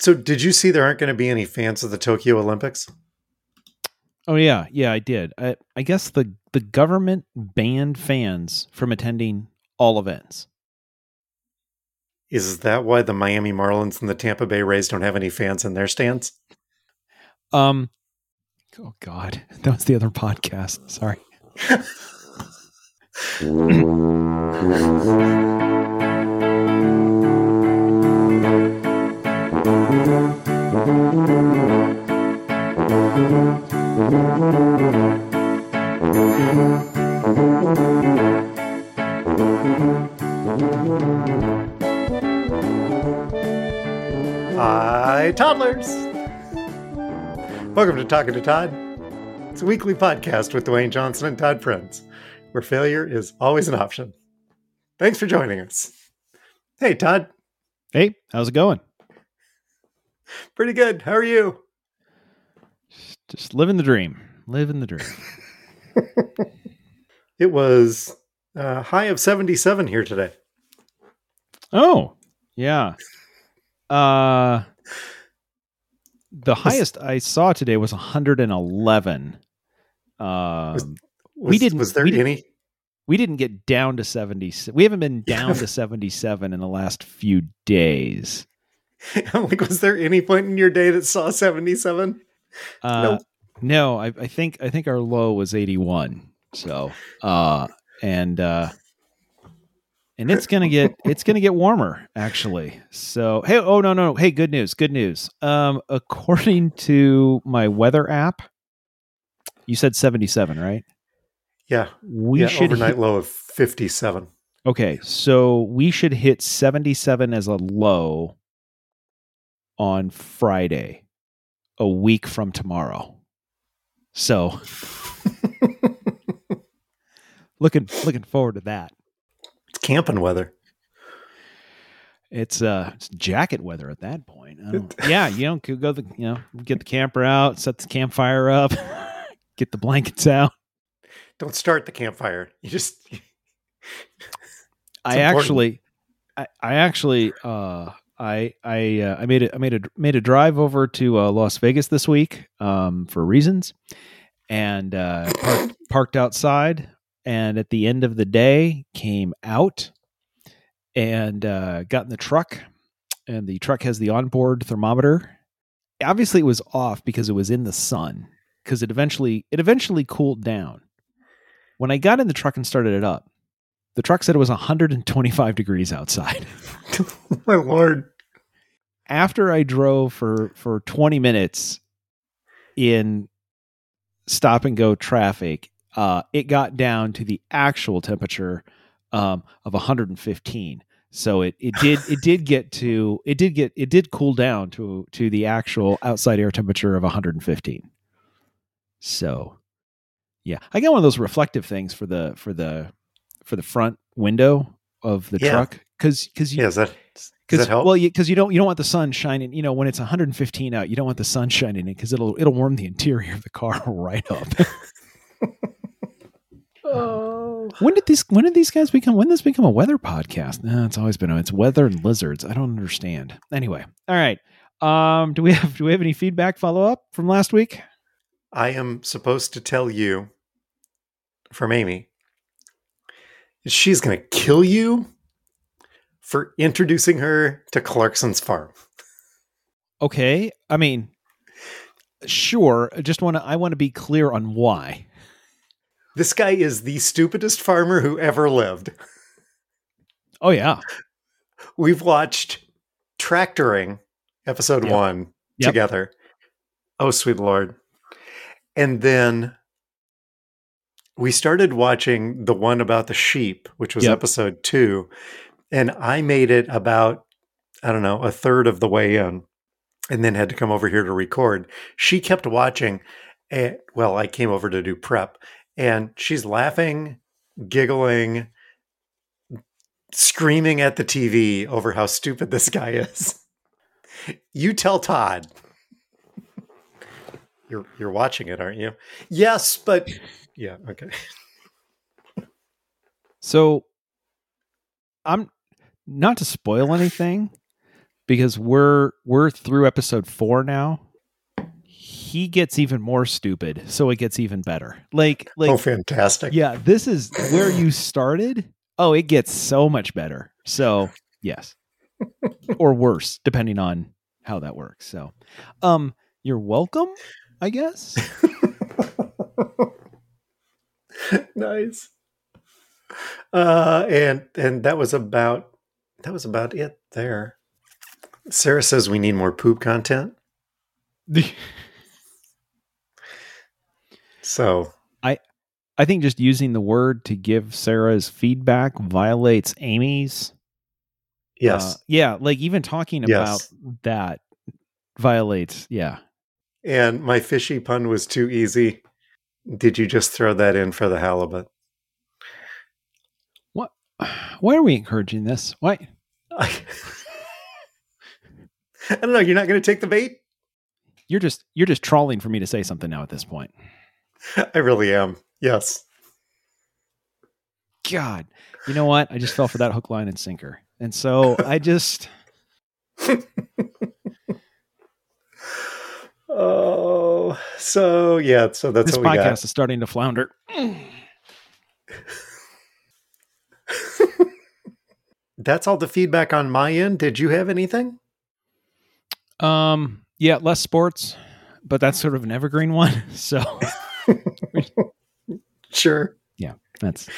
So, did you see there aren't going to be any fans of the Tokyo Olympics? Oh yeah, yeah, I did. I, I guess the the government banned fans from attending all events. Is that why the Miami Marlins and the Tampa Bay Rays don't have any fans in their stands? Um, oh God, that was the other podcast. Sorry. Hi, toddlers. Welcome to Talking to Todd. It's a weekly podcast with Dwayne Johnson and Todd Friends, where failure is always an option. Thanks for joining us. Hey, Todd. Hey, how's it going? Pretty good. How are you? Just living the dream. Living the dream. it was a high of 77 here today. Oh, yeah. Uh the highest I saw today was 111. Um Was, we didn't- Was there we didn't- any? we didn't get down to 70. We haven't been down to 77 in the last few days. like, was there any point in your day that saw 77? Uh, Nope. No, I, I think I think our low was 81. So, uh, and uh, and it's gonna get it's gonna get warmer actually. So, hey, oh no no, hey, good news, good news. Um, according to my weather app, you said 77, right? Yeah. We yeah, should overnight hit- low of 57. Okay, so we should hit 77 as a low on Friday, a week from tomorrow. So looking looking forward to that. Camping weather. It's uh it's jacket weather at that point. Don't- yeah, you know, could go the you know, get the camper out, set the campfire up, get the blankets out. Don't start the campfire. You just I important. actually, I, I actually, uh, I I uh, I made a I made a made a drive over to uh, Las Vegas this week um, for reasons, and uh, parked, parked outside. And at the end of the day, came out and uh, got in the truck, and the truck has the onboard thermometer. Obviously, it was off because it was in the sun. Because it eventually it eventually cooled down. When I got in the truck and started it up, the truck said it was 125 degrees outside. my lord. After I drove for for 20 minutes in stop and go traffic, uh, it got down to the actual temperature um, of 115. So it it did it did get to it did get it did cool down to to the actual outside air temperature of 115. So yeah, I got one of those reflective things for the for the for the front window of the Yeah. truck because because Yeah, that, because well, because you, don't you don't want the sun shining. You know, when it's 115 out, you don't want the sun shining in because it'll it'll warm the interior of the car right up. oh. when did these when did these guys become when did this become a weather podcast? No, it's always been it's weather and lizards. I don't understand. Anyway, all right. Um, do we have do we have any feedback follow up from last week? I am supposed to tell you from Amy. She's going to kill you for introducing her to Clarkson's farm. Okay, I mean, sure. I just want to I want to be clear on why. This guy is the stupidest farmer who ever lived. Oh yeah, We've watched Tractoring episode Yep. one Yep. together. Oh, sweet Lord. And then we started watching the one about the sheep, which was Yep. episode two. And I made it about, I don't know, a third of the way in and then had to come over here to record. She kept watching. And, well, I came over to do prep and she's laughing, giggling, screaming at the TV over how stupid this guy is. You tell Todd. You're you're watching it, aren't you? Yes, but yeah, okay. So I'm not to spoil anything because we're we're through episode four now. He gets even more stupid, so it gets even better. Like like oh, fantastic! yeah, this is where you started. Oh, it gets so much better. So yes, or worse, depending on how that works. So, um, you're welcome, I guess. nice. Uh, and and that was about that was about it there. Sarah says we need more poop content. so I I think just using the word to give Sarah's feedback violates Amy's. yes, Uh, yeah, like even talking about that violates. Yeah. and my fishy pun was too easy. Did you just throw that in for the halibut? What? Why are we encouraging this? Why? I, I don't know. You're not going to take the bait. You're just you're just trawling for me to say something now at this point. I really am. Yes. God, you know what? I just fell for that hook, line, and sinker, and so I just Oh, so yeah. So that's this what we podcast got. is starting to flounder. That's all the feedback on my end. Did you have anything? Um, yeah, less sports, but that's sort of an evergreen one. So Sure. Yeah, that's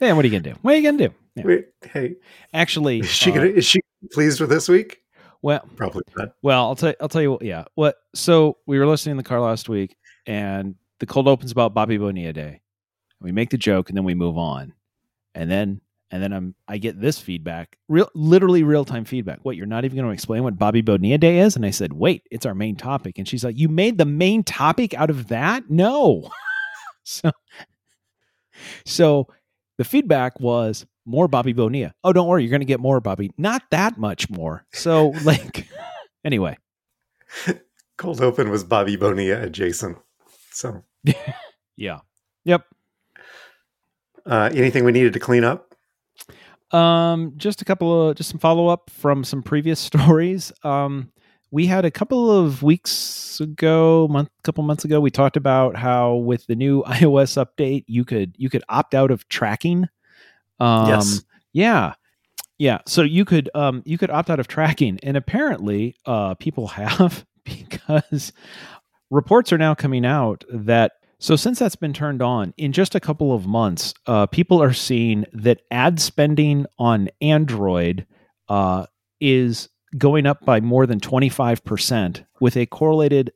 yeah. What are you gonna do? What are you gonna do? Yeah. Wait, hey, Actually, is she uh, gonna, is she pleased with this week? well, Probably not. Well, I'll tell I'll tell you what. Yeah, what? So we were listening in the car last week, and the cold opens about Bobby Bonilla Day. We make the joke, and then we move on, and then and then I'm I get this feedback, real literally real time feedback. What? You're not even going to explain what Bobby Bonilla Day is? And I said, wait, it's our main topic. And she's like, you made the main topic out of that? No. so so the feedback was more Bobby Bonilla. Oh, don't worry, you're going to get more Bobby. Not that much more. So like, anyway. Cold open was Bobby Bonilla adjacent. So, Yeah. Yep. uh, anything we needed to clean up? Um, just a couple of just some follow up from some previous stories. Um, we had a couple of weeks ago, month, couple months ago, we talked about how with the new iOS update, you could you could opt out of tracking. Um, Yes. Yeah. Yeah. So you could um you could opt out of tracking, and apparently, uh, people have because reports are now coming out that so since that's been turned on in just a couple of months, uh, people are seeing that ad spending on Android uh, is going up by more than 25%, with a correlated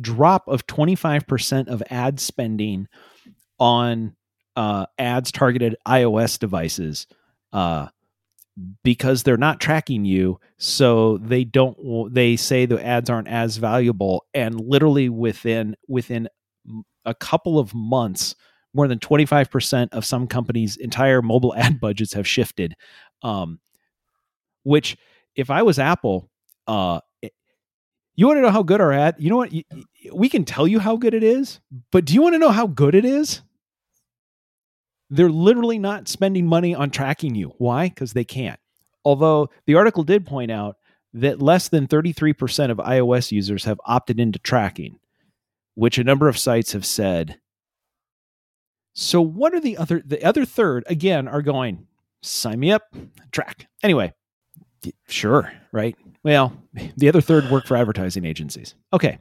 drop of 25% of ad spending on uh, ads targeted iOS devices. Uh, because they're not tracking you so they don't they say the ads aren't as valuable and literally within within a couple of months more than 25% of some companies entire mobile ad budgets have shifted um, which if i was apple uh, you want to know how good our ad you know what we can tell you how good it is but do you want to know how good it is? They're literally not spending money on tracking you. Why? Because they can't. Although the article did point out that less than 33% of ios users have opted into tracking which a number of sites have said. So what are the other the other third again are going sign me up track. Anyway, sure, right? Well, the other third work for advertising agencies. Okay.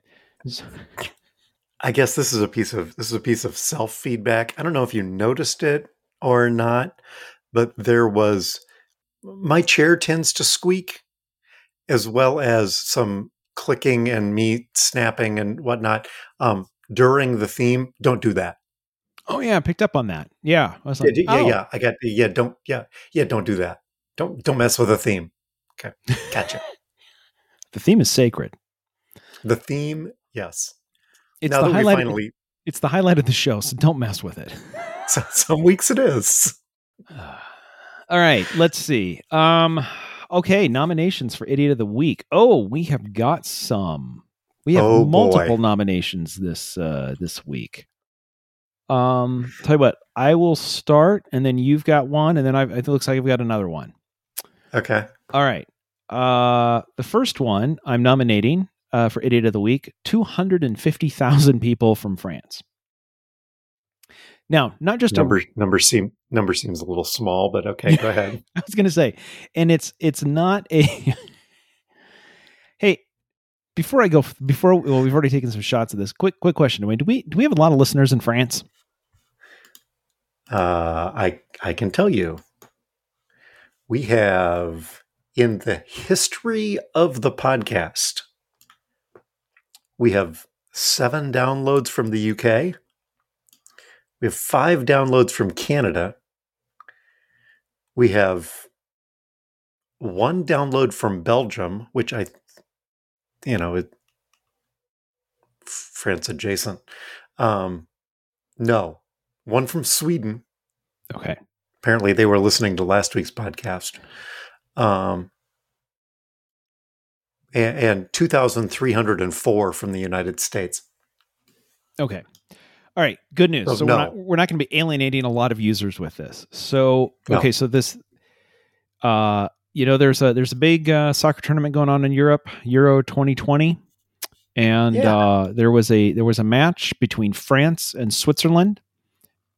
I guess this is a piece of this is a piece of self feedback. I don't know if you noticed it or not, but there was my chair tends to squeak, as well as some clicking and me snapping and whatnot um, during the theme. Don't do that. Oh yeah, I picked up on that. Yeah. I like, yeah, yeah, oh, yeah. I got yeah. Don't yeah, yeah. Don't do that. Don't don't mess with the theme. Okay, gotcha. The theme is sacred. the theme, yes. It's now the that we highlight finally, it's the highlight of the show, so don't mess with it. some weeks it is. All right, let's see. Um okay, nominations for Idiot of the Week. Oh, we have got some. We have Oh, boy. multiple nominations this uh this week. Um tell you what, I will start and then you've got one and then I've, it looks like I've got another one. Okay. All right. Uh, the first one I'm nominating uh, for Idiot of the Week 250,000 people from France. Now, not just Number a, number seem number seems a little small, but okay, go ahead. I was going to say, and it's it's not a. hey, before I go, before well, we've already taken some shots of this. Quick, quick question, Wayne. Do we do we have a lot of listeners in France? Uh, I I can tell you, we have in the history of the podcast, we have seven downloads from the UK. We have five downloads from Canada. We have one download from Belgium, which I, you know, it, France adjacent. Um, no, one from Sweden. Okay. Apparently, they were listening to last week's podcast. Um, and, and 2,304 from the United States. Okay. All right. Good news. Oh, so no. we're not we're not going to be alienating a lot of users with this. So No. okay. So this, uh, you know, there's a there's a big uh, soccer tournament going on in Europe, Euro 2020, and Yeah. uh, there was a there was a match between France and Switzerland,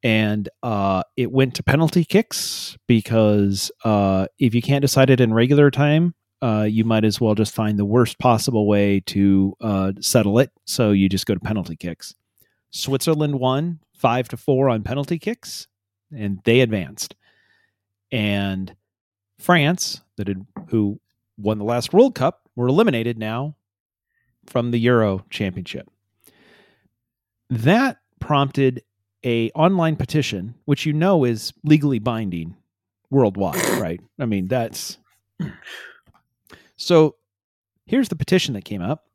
and uh, it went to penalty kicks because uh, if you can't decide it in regular time. Uh, you might as well just find the worst possible way to uh, settle it. So you just go to penalty kicks. Switzerland won five to four on penalty kicks, and they advanced. And France, that had, who won the last World Cup, were eliminated now from the Euro Championship. That prompted a online petition, which you know is legally binding worldwide, right? I mean, that's so. Here's the petition that came up.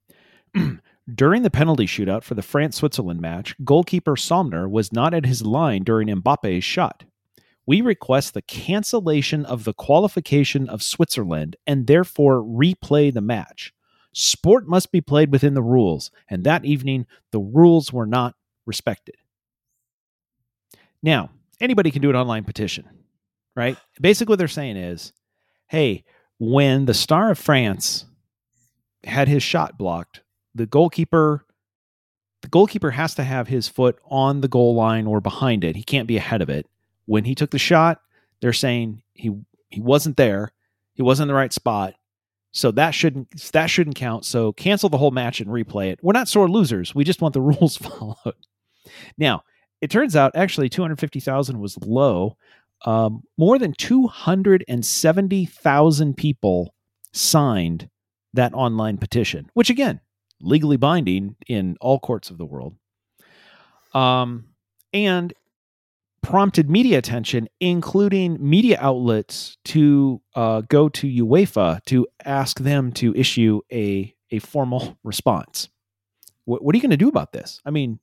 During the penalty shootout for the France Switzerland match, goalkeeper Sommer was not at his line during Mbappe's shot. We request the cancellation of the qualification of Switzerland and therefore replay the match. Sport must be played within the rules, and that evening the rules were not respected. Now, anybody can do an online petition, right? Basically, what they're saying is hey, when the star of France had his shot blocked, the goalkeeper the goalkeeper has to have his foot on the goal line or behind it. He can't be ahead of it. When he took the shot, they're saying he he wasn't there. He wasn't in the right spot. So that shouldn't that shouldn't count. So cancel the whole match and replay it. We're not sore losers. We just want the rules followed. Now, it turns out actually 250,000 was low. Um, more than 270,000 people signed that online petition, which again, legally binding in all courts of the world. Um, and prompted media attention, including media outlets, to uh, go to UEFA to ask them to issue a a formal response. What, what are you going to do about this? I mean,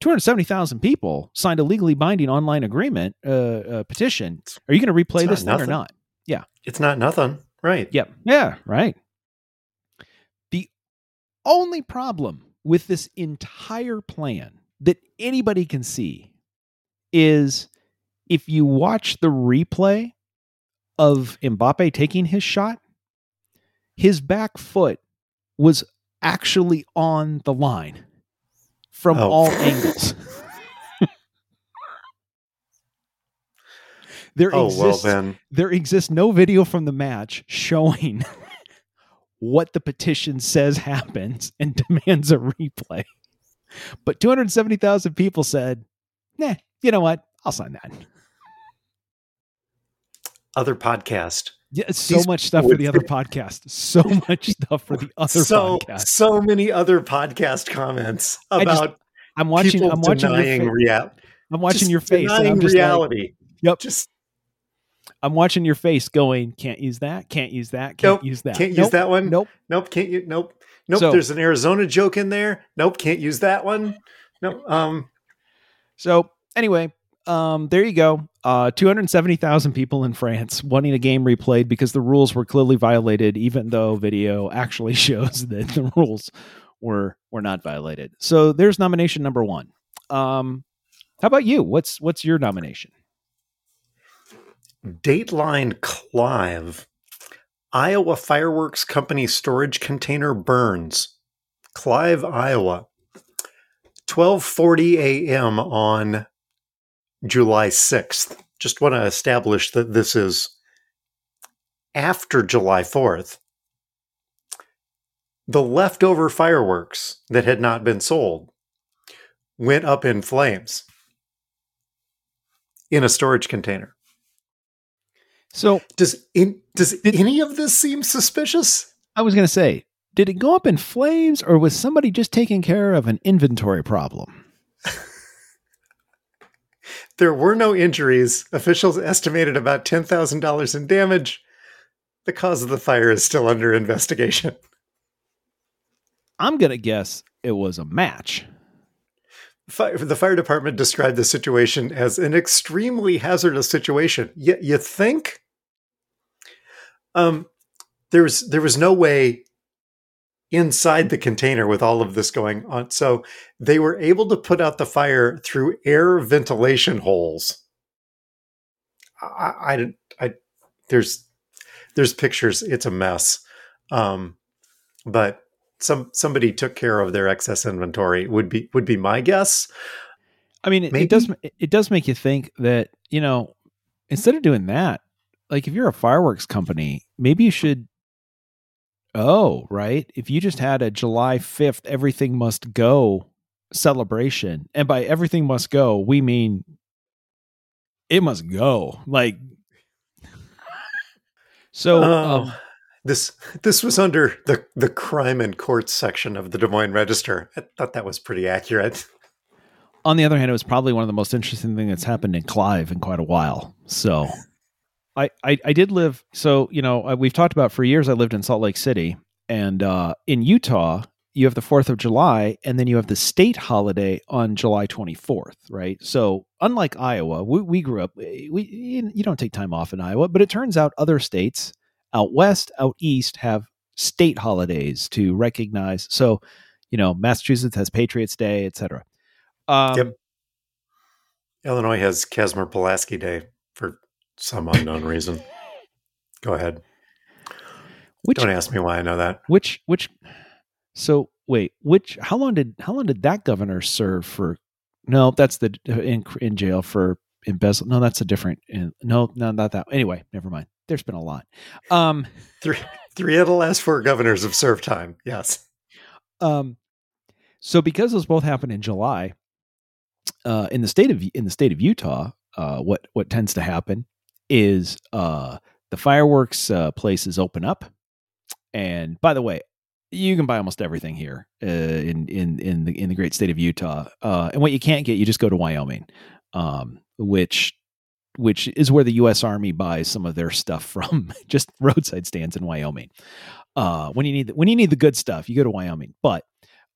two hundred seventy thousand people signed a legally binding online agreement uh, uh, petition. Are you going to replay this not thing or not? Yeah. It's not nothing, right? Yep. Yeah, right. Only problem with this entire plan that anybody can see is if you watch the replay of Mbappe taking his shot, his back foot was actually on the line from Oh. all angles. there Oh well, exists then there exists no video from the match showing what the petition says happens and demands a replay. But 270,000 people said, nah, you know what? I'll sign that. other podcast. Yeah, so These much stuff for the other podcast. So much stuff for the other so podcast. so many other podcast comments I about I'm watching. I'm watching your. denying Fa- rea- I'm watching just your face. And denying I'm just like, reality. Yep. Just I'm watching your face, going, can't use that. Can't use that. Can't Nope, use that. can't use that one. Nope. nope, can't you? Nope, nope. So- There's an Arizona joke in there. Nope, can't use that one. No, um, So anyway, um, there you go. Uh, 270,000 people in France wanting a game replayed because the rules were clearly violated, even though video actually shows that the rules were were not violated. So there's nomination number one. Um, how about you? What's what's your nomination? Dateline Clive Iowa Fireworks Company storage container burns. Clive, Iowa. 12:40 a.m. on July 6th. Just want to establish that this is after July 4th. The leftover fireworks that had not been sold went up in flames in a storage container. So Does in, does any of this seem suspicious? I was going to say, did it go up in flames or was somebody just taking care of an inventory problem? There were no injuries. Officials estimated about $10,000 in damage. The cause of the fire is still under investigation. I'm going to guess it was a match. Fire, the fire department described the situation as an extremely hazardous situation. You, you think? Um, there was there was no way inside the container with all of this going on. So they were able to put out the fire through air ventilation holes. I, I, I there's there's pictures. It's a mess. Um, but some somebody took care of their excess inventory would be would be my guess. I mean, it, it does it does make you think that you know instead of doing that, like if you're a fireworks company, maybe you should. Oh, right. If you just had a July fifth, everything must go celebration, and by everything must go, we mean it must go. Like so. Oh, um, this this was under the the crime and courts section of the Des Moines Register. I thought that was pretty accurate. on the other hand, it was probably one of the most interesting things that's happened in Clive in quite a while. So, I I, I did live. So you know, we've talked about for years. I lived in Salt Lake City, and uh, in Utah, you have the Fourth of July, and then you have the state holiday on July twenty fourth. Right. So, unlike Iowa, we, we grew up. We you don't take time off in Iowa, but it turns out other states out west, out east have state holidays to recognize. So, you know, Massachusetts has Patriots Day, etc. Um, yep. Illinois has Casimir Pulaski Day some unknown reason. Go ahead. Which, Don't ask me why I know that. Which which so wait, which how long did how long did that governor serve for no, that's the in in jail for embezzle. No, that's a different. No, no, not that. Anyway, never mind. There's been a lot. Um, three, three of the last four governors have served time. Yes. Um, so because those both happened in July, uh, in the state of in the state of Utah, uh, what what tends to happen is uh, the fireworks uh, places open up, and by the way, you can buy almost everything here uh, in in in the in the great state of Utah. Uh, and what you can't get, you just go to Wyoming, um, which which is where the U.S. Army buys some of their stuff from, just roadside stands in Wyoming. Uh, when you need the, when you need the good stuff, you go to Wyoming. But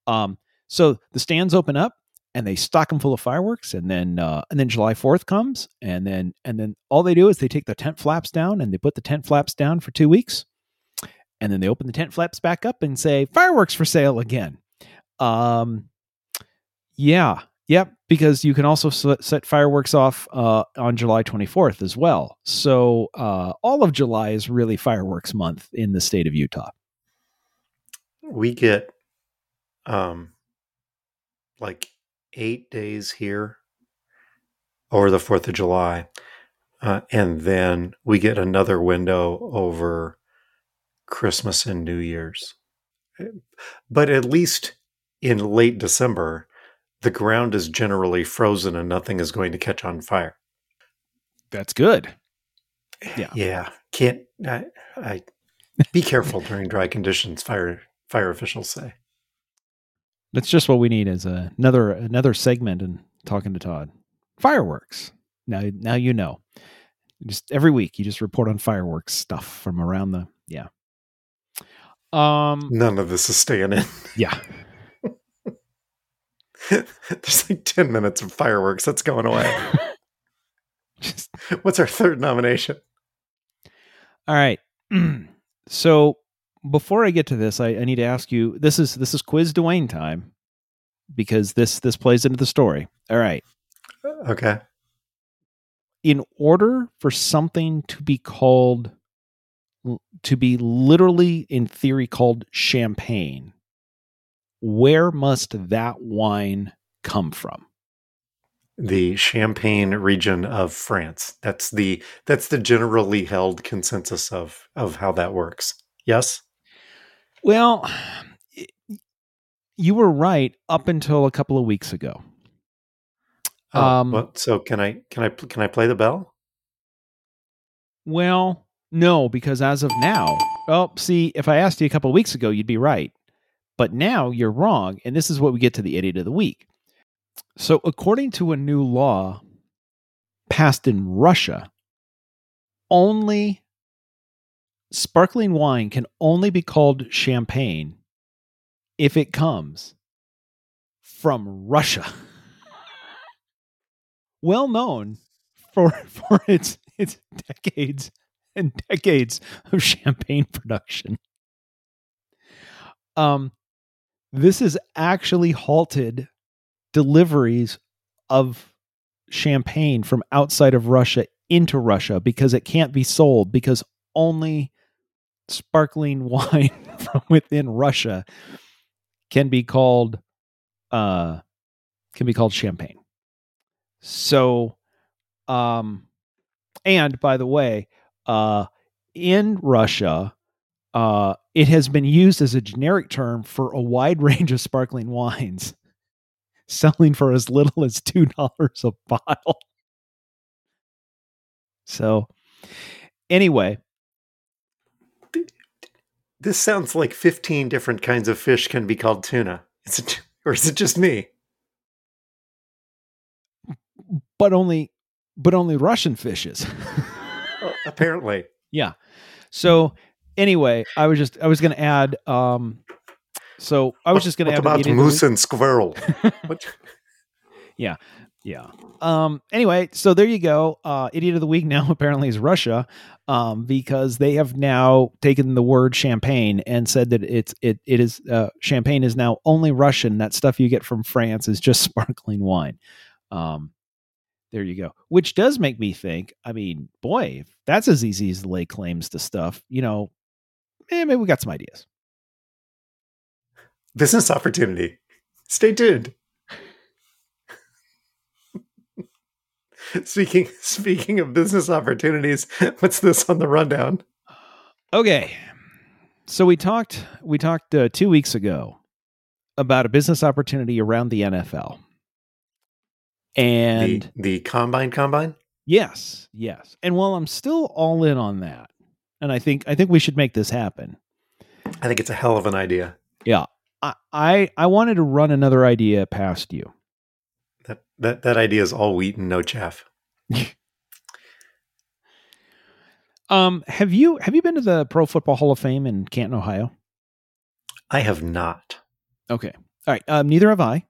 um, so the stands open up and they stock them full of fireworks, and then uh, and then July Fourth comes, and then and then all they do is they take the tent flaps down and they put the tent flaps down for two weeks, and then they open the tent flaps back up and say fireworks for sale again. Um, yeah, Yep, because you can also set fireworks off uh, on July 24th as well. So uh, all of July is really fireworks month in the state of Utah. We get um, like eight days here over the 4th of July. Uh, and then we get another window over Christmas and New Year's. But at least in late December, the ground is generally frozen and nothing is going to catch on fire. That's good. Yeah. Yeah. Can't I, I be careful during dry conditions, fire fire officials say. That's just what we need is a, another another segment and talking to Todd. Fireworks. Now now you know. Just every week you just report on fireworks stuff from around the yeah. Um none of this is staying in. Yeah. There's like 10 minutes of fireworks that's going away. Just, what's our third nomination? All right. so before I get to this, I, I, need to ask you this is this is quiz Dwayne time because this this plays into the story. All right. Okay. In order for something to be called to be literally in theory called champagne, where must that wine come from? The Champagne region of France. That's the that's the generally held consensus of of how that works. Yes. Well, you were right up until a couple of weeks ago. Oh, um, well, so can I can I can I play the bell? Well, no, because as of now, well, see, if I asked you a couple of weeks ago, you'd be right. But now you're wrong, and this is what we get to the idiot of the week. So, according to a new law passed in Russia, only sparkling wine can only be called champagne if it comes from Russia. well known for for its its decades and decades of champagne production. Um this has actually halted deliveries of champagne from outside of Russia into Russia because it can't be sold because only sparkling wine from within Russia can be called uh can be called champagne. So um and by the way, uh in Russia, uh it has been used as a generic term for a wide range of sparkling wines selling for as little as $2 a bottle. So anyway, this sounds like 15 different kinds of fish can be called tuna. Is it, or is it just me? But only but only Russian fishes. well, apparently. Yeah. So anyway, I was just I was going to add um so I was just going to add about moose and squirrel. yeah. Yeah. Um, anyway, so there you go. Uh, idiot of the week now apparently is Russia, um, because they have now taken the word champagne and said that it's it it is uh, champagne is now only Russian. That stuff you get from France is just sparkling wine. Um, there you go. Which does make me think. I mean, boy, if that's as easy as to lay claims to stuff, you know, eh, maybe we got some ideas. Business opportunity. Stay tuned. speaking speaking of business opportunities, what's this on the rundown? Okay. So we talked we talked uh, 2 weeks ago about a business opportunity around the NFL. And the, the combine combine? Yes, yes. And while I'm still all in on that, and I think I think we should make this happen. I think it's a hell of an idea. Yeah. I I, I wanted to run another idea past you. That that idea is all wheat and no chaff. um, have you have you been to the Pro Football Hall of Fame in Canton, Ohio? I have not. Okay. All right. Um, neither have I.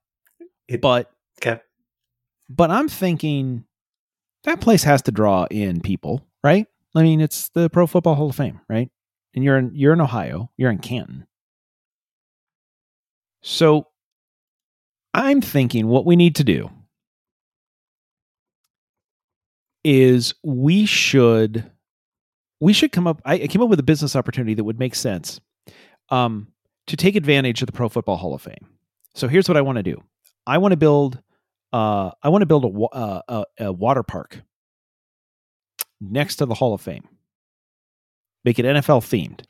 It, but okay. But I'm thinking that place has to draw in people, right? I mean, it's the Pro Football Hall of Fame, right? And you're in you're in Ohio, you're in Canton. So I'm thinking what we need to do is we should we should come up I came up with a business opportunity that would make sense um, to take advantage of the Pro Football Hall of Fame. So here's what I want to do. I want to build uh, I want to build a, uh, a, a water park next to the Hall of Fame. Make it NFL themed.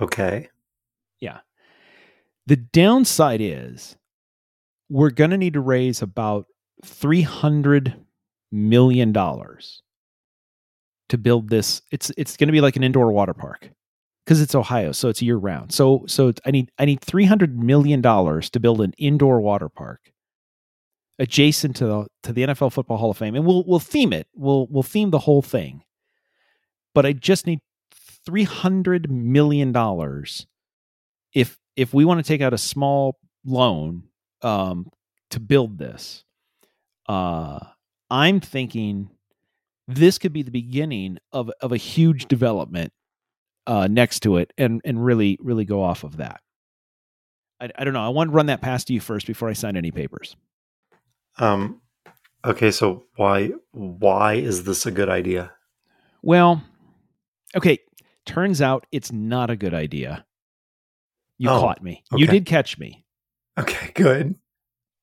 Okay. Yeah. The downside is we're going to need to raise about $300 million dollars to build this. It's, it's going to be like an indoor water park because it's Ohio, so it's year round. So, so I need, I need $300 million to build an indoor water park adjacent to the, to the NFL Football Hall of Fame. And we'll, we'll theme it. We'll, we'll theme the whole thing. But I just need $300 million if if we want to take out a small loan um, to build this, uh, I'm thinking this could be the beginning of of a huge development uh, next to it, and and really really go off of that. I, I don't know. I want to run that past you first before I sign any papers. Um. Okay, so why why is this a good idea? Well, okay. Turns out it's not a good idea. You Oh, caught me. You did catch me Okay, good.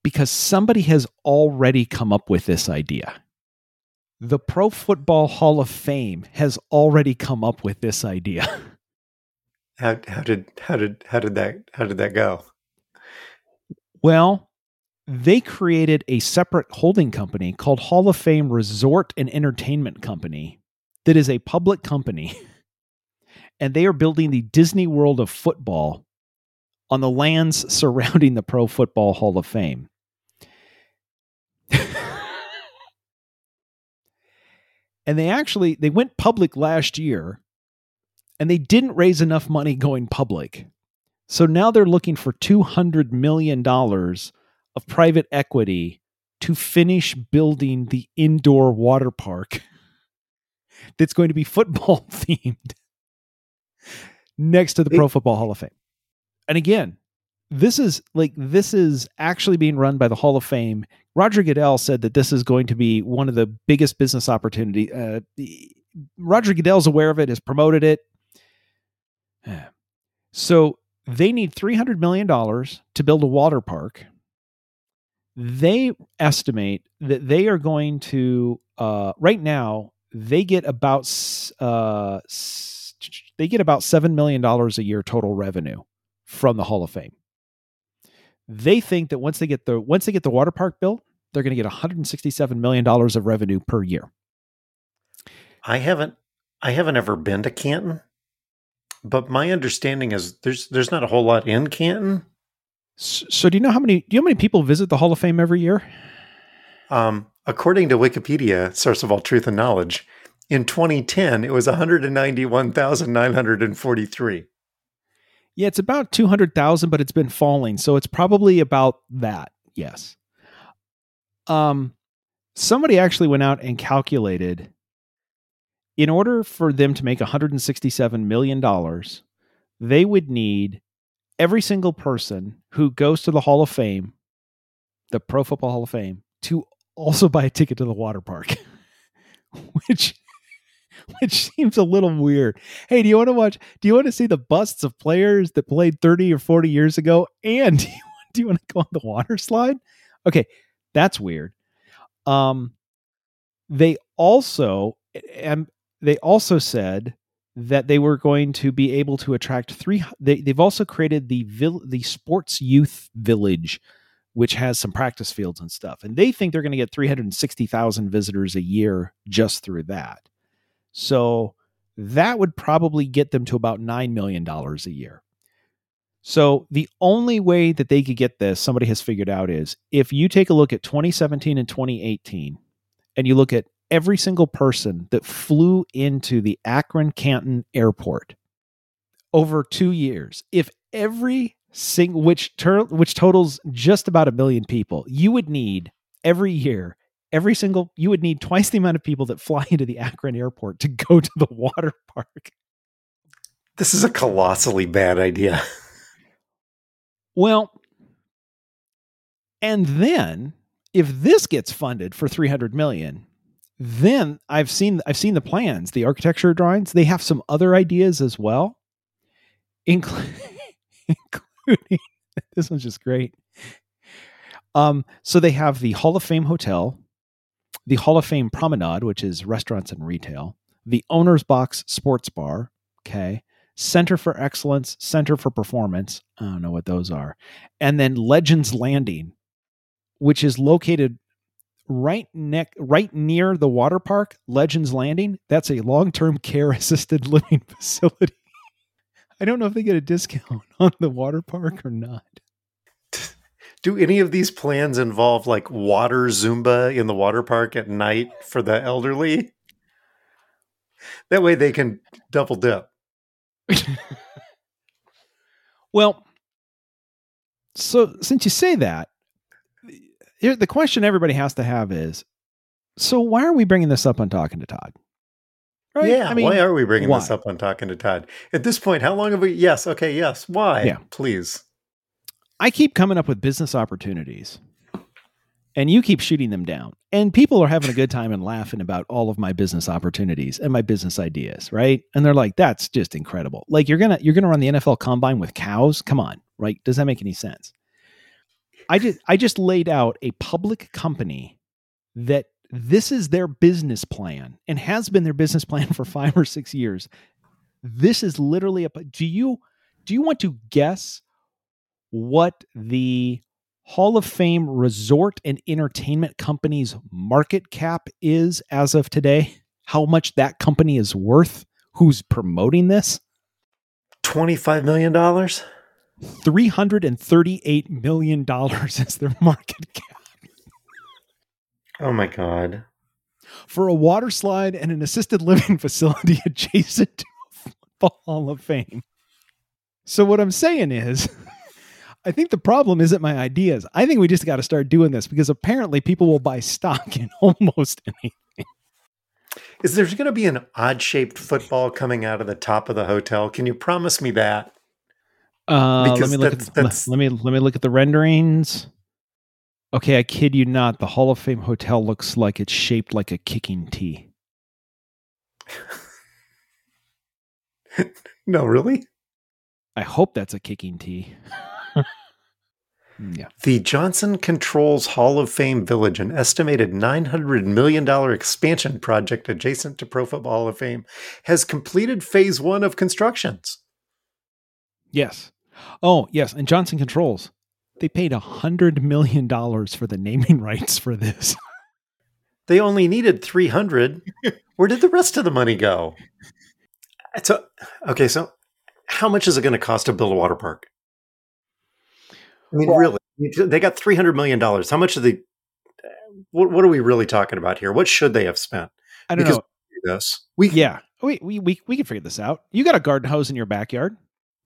Because somebody has already come up with this idea. The Pro Football Hall of Fame has already come up with this idea. How how did how did how did that how did that go? Well, they created a separate holding company called Hall of Fame Resort and Entertainment Company that is a public company. And they are building the Disney World of football on the lands surrounding the Pro Football Hall of Fame. and they actually they went public last year and they didn't raise enough money going public. So now they're looking for $200 million of private equity to finish building the indoor water park that's going to be football themed next to the Pro Football Hall of Fame. And again, this is like this is actually being run by the Hall of Fame. Roger Goodell said that this is going to be one of the biggest business opportunity. Uh, Roger Goodell's aware of it, has promoted it. So they need $300 million to build a water park. They estimate that they are going to, uh, right now, they get about, uh, they get about $7 million a year total revenue from the Hall of Fame. They think that once they get the, once they get the water park built, they're going to get $167 million of revenue per year. I haven't I haven't ever been to Canton, but my understanding is there's there's not a whole lot in Canton. S- So do you know how many, do you know how many people visit the Hall of Fame every year? Um, according to Wikipedia, source of all truth and knowledge, in 2010 it was 191,943. Yeah, it's about 200,000, but it's been falling. So it's probably about that. Yes. Um, somebody actually went out and calculated in order for them to make $167 million, they would need every single person who goes to the Hall of Fame, the Pro Football Hall of Fame, to also buy a ticket to the water park, which which seems a little weird. Hey, do you want to watch? Do you want to see the busts of players that played 30 or 40 years ago? And do you, do you want to go on the water slide? Okay, that's weird. Um, they also and they also said that they were going to be able to attract three. They, they've also created the vill, the sports youth village, which has some practice fields and stuff, and they think they're going to get 360,000 visitors a year just through that. So that would probably get them to about $9 million a year. So the only way that they could get this, somebody has figured out, is if you take a look at 2017 and 2018 and you look at every single person that flew into the Akron Canton airport over two years, if every single, which, tur- which totals just about a million people, you would need every year every single you would need twice the amount of people that fly into the Akron airport to go to the water park. This is a colossally bad idea. Well, and then if this gets funded for 300 million, then I've seen I've seen the plans, the architecture drawings, they have some other ideas as well. Inclu- including this one's just great. Um, so they have the Hall of Fame Hotel, the Hall of Fame Promenade, which is restaurants and retail, the Owner's Box Sports Bar, okay, Center for Excellence, Center for Performance. I don't know what those are. And then Legends Landing, which is located right neck right near the water park, Legends Landing. That's a long-term care assisted living facility. I don't know if they get a discount on the water park or not. Do any of these plans involve like water Zumba in the water park at night for the elderly? That way they can double dip. Well, so since you say that, the question everybody has to have is so why are we bringing this up on Talking to Todd? Yeah, I mean, why are we bringing this up on talking to Todd? At this point, how long have we? Yes, okay, yes. Why? Yeah. Please. I keep coming up with business opportunities and you keep shooting them down. And people are having a good time and laughing about all of my business opportunities and my business ideas, right? And they're like, "That's just incredible." Like you're gonna you're gonna run the NFL Combine with cows? Come on, right? Does that make any sense? I just I just laid out a public company that this is their business plan and has been their business plan for five or six years. This is literally a. Do you do you want to guess what the Hall of Fame resort and entertainment company's market cap is as of today? How much that company is worth? Who's promoting this? $25 million? $338 million is their market cap. Oh my God. For a water slide and an assisted living facility adjacent to a football Hall of Fame. So, what I'm saying is, I think the problem isn't my ideas. I think we just got to start doing this because apparently people will buy stock in almost anything. Is there going to be an odd shaped football coming out of the top of the hotel? Can you promise me that? Uh, let me look at the, let me let me look at the renderings. Okay, I kid you not. The Hall of Fame hotel looks like it's shaped like a kicking tee. no, really? I hope that's a kicking tee. Mm, yeah. The Johnson Controls Hall of Fame Village, an estimated $900 million expansion project adjacent to Pro Football Hall of Fame, has completed phase one of constructions. Yes. Oh, yes. And Johnson Controls, they paid $100 million for the naming rights for this. they only needed 300. Where did the rest of the money go? So, okay, so how much is it going to cost to build a water park? I mean, well, really, they got three hundred million dollars. How much of the? What, what, are we really talking about here? What should they have spent? I don't because know. This we yeah we, we we we can figure this out. You got a garden hose in your backyard?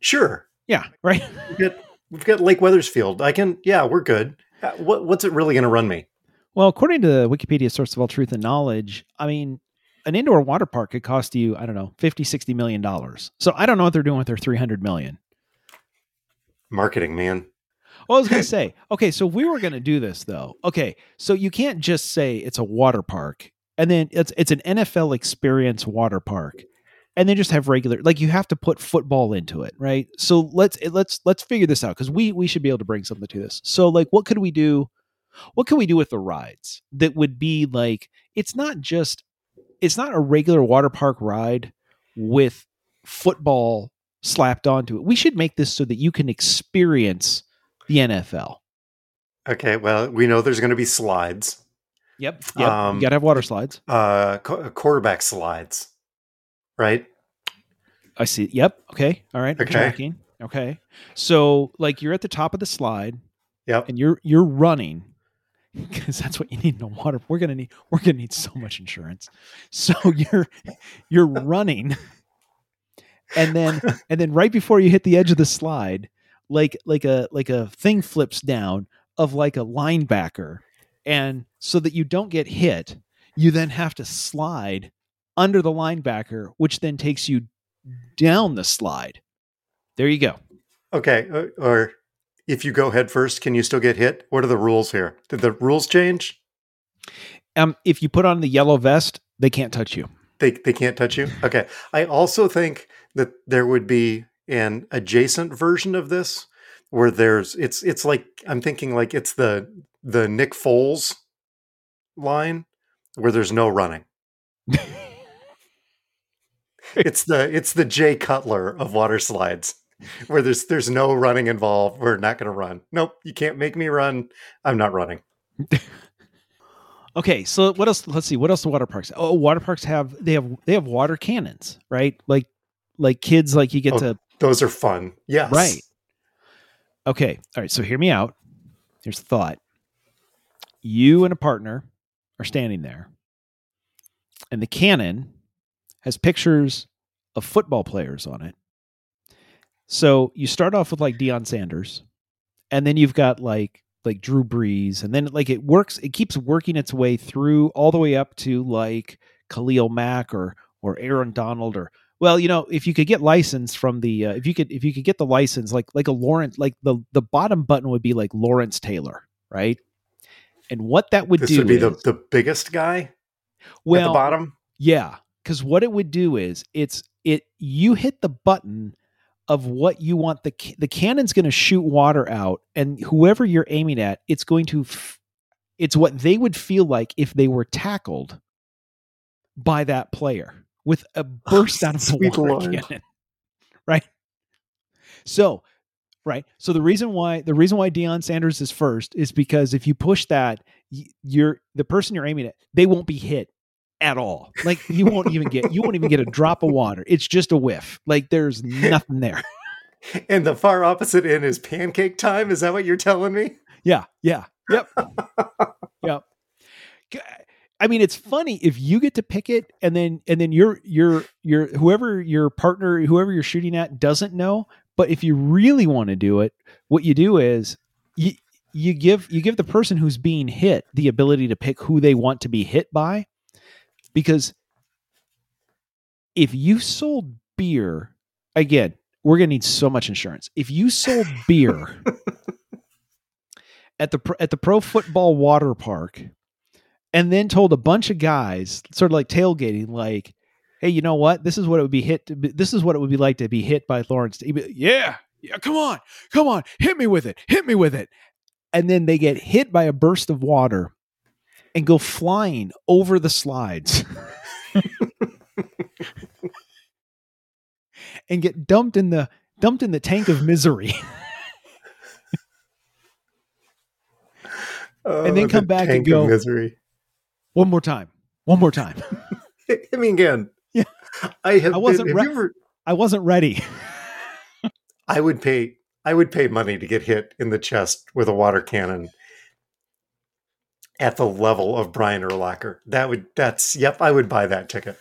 Sure. Yeah. Right. we've, got, we've got Lake Wethersfield. I can. Yeah, we're good. Uh, what, what's it really going to run me? Well, according to the Wikipedia source of all truth and knowledge, I mean, an indoor water park could cost you, I don't know, 50, 60 million dollars. So I don't know what they're doing with their 300 million. Marketing, man. Well, I was going to say, okay, so we were going to do this though. Okay, so you can't just say it's a water park and then it's it's an NFL experience water park and then just have regular like you have to put football into it, right? So let's eh, let's let's figure this out cuz we we should be able to bring something to this. So like what could we do? What can we do with the rides that would be like it's not just it's not a regular water park ride with football slapped onto it. We should make this so that you can experience the NFL. Okay, well, we know there's going to be slides. Yep. Yep. Um, you got to have water slides. Uh, quarterback slides, right? I see. Yep. Okay. All right. Okay. Tracking. Okay. So, like, you're at the top of the slide. Yep. And you're you're running because that's what you need in a water. We're gonna need we're gonna need so much insurance. So you're you're running, and then and then right before you hit the edge of the slide, like like a like a thing flips down of like a linebacker, and so that you don't get hit, you then have to slide under the linebacker, which then takes you down the slide. There you go. Okay, uh, or if you go head first, can you still get hit? What are the rules here? Did the rules change? Um, if you put on the yellow vest, they can't touch you. They they can't touch you. Okay. I also think that there would be an adjacent version of this where there's it's it's like I'm thinking like it's the the Nick Foles line where there's no running. it's the it's the Jay Cutler of water slides where there's there's no running involved. We're not going to run. Nope, you can't make me run. I'm not running. okay, so what else? Let's see. What else do water parks? Oh, water parks have they have they have water cannons, right? Like like kids, like you get oh, to. Those are fun. Yes. Right. Okay. All right. So hear me out. Here's the thought. You and a partner are standing there, and the cannon has pictures of football players on it so you start off with like Deion Sanders, and then you've got like like Drew Brees, and then like it works, it keeps working its way through all the way up to like Khalil Mack or or Aaron Donald or well, you know, if you could get license from the uh, if you could if you could get the license like like a Lawrence like the the bottom button would be like Lawrence Taylor, right? And what that would This do would be is, the, the biggest guy at the bottom. Yeah, because what it would do is it's it you hit the button of what you want the the cannon's going to shoot water out, and whoever you're aiming at, it's going to f- it's what they would feel like if they were tackled by that player with a oh, burst out of water Lord. cannon, right? So, right. So the reason why the reason why Deion Sanders is first is because if you push that, you're the person you're aiming at, they won't be hit at all. Like you won't even get you won't even get a drop of water. It's just a whiff. Like there's nothing there. And the far opposite end is pancake time. Is that what you're telling me? Yeah. Yeah. Yep. yep. I mean, it's funny if you get to pick it, and then and then your your your whoever your partner, whoever you're shooting at, doesn't know. But if you really want to do it, what you do is you you give you give the person who's being hit the ability to pick who they want to be hit by, because if you sold beer again, we're gonna need so much insurance. If you sold beer at the at the pro football water park and then told a bunch of guys sort of like tailgating like hey you know what? This is what it would be hit to be, this is what it would be like to be hit by lawrence yeah yeah come on come on hit me with it hit me with it. And then they get hit by a burst of water and go flying over the slides and get dumped in the dumped in the tank of misery. And then Oh, come the back and go- misery. One more time one more time Hit me again. Yeah. I have. I wasn't Been, re- ever, i wasn't ready I would pay. I would pay money to get hit in the chest with a water cannon at the level of Brian Urlacher. That would. That's. Yep. I would buy that ticket.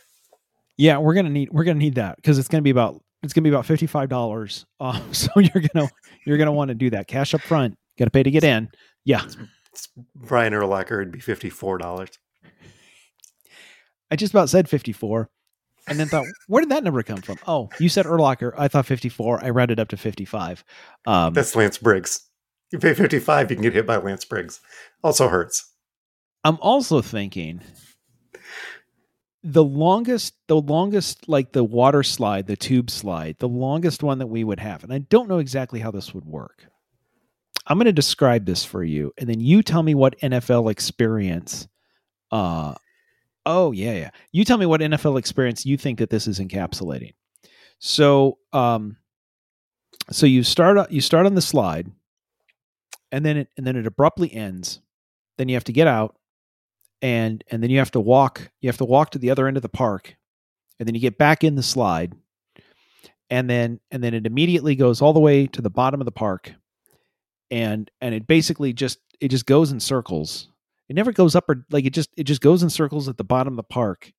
Yeah, we're gonna need we're gonna need that because it's gonna be about it's gonna be about fifty five dollars. Um, so you're gonna you're gonna want to do that cash up front. Got to pay to get in. Yeah, It's Brian Urlacher would be fifty four dollars. I just about said fifty four, and then thought, where did that number come from? Oh, you said Urlacher. I thought fifty four. I rounded up to fifty five. Um, That's Lance Briggs. You pay fifty five, you can get hit by Lance Briggs. Also hurts. I'm also thinking the longest the longest like the water slide the tube slide the longest one that we would have and i don't know exactly how this would work i'm going to describe this for you and then you tell me what nfl experience uh oh yeah yeah. You tell me what nfl experience you think that this is encapsulating. So um so you start you start on the slide and then it and then it abruptly ends. Then you have to get out and and then you have to walk you have to walk to the other end of the park and then you get back in the slide and then and then it immediately goes all the way to the bottom of the park and and it basically just it just goes in circles it never goes up or like it just it just goes in circles at the bottom of the park